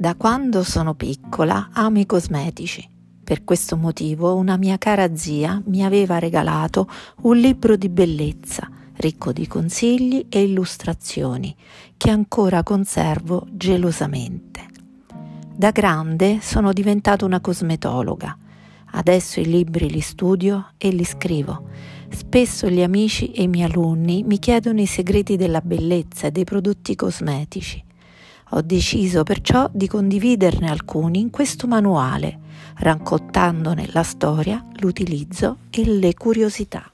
Da quando sono piccola amo i cosmetici. Per questo motivo una mia cara zia mi aveva regalato un libro di bellezza ricco di consigli e illustrazioni che ancora conservo gelosamente. Da grande sono diventata una cosmetologa. Adesso i libri li studio e li scrivo. Spesso gli amici e i miei alunni mi chiedono i segreti della bellezza e dei prodotti cosmetici. Ho deciso perciò di condividerne alcuni in questo manuale, raccontandone la storia, l'utilizzo e le curiosità.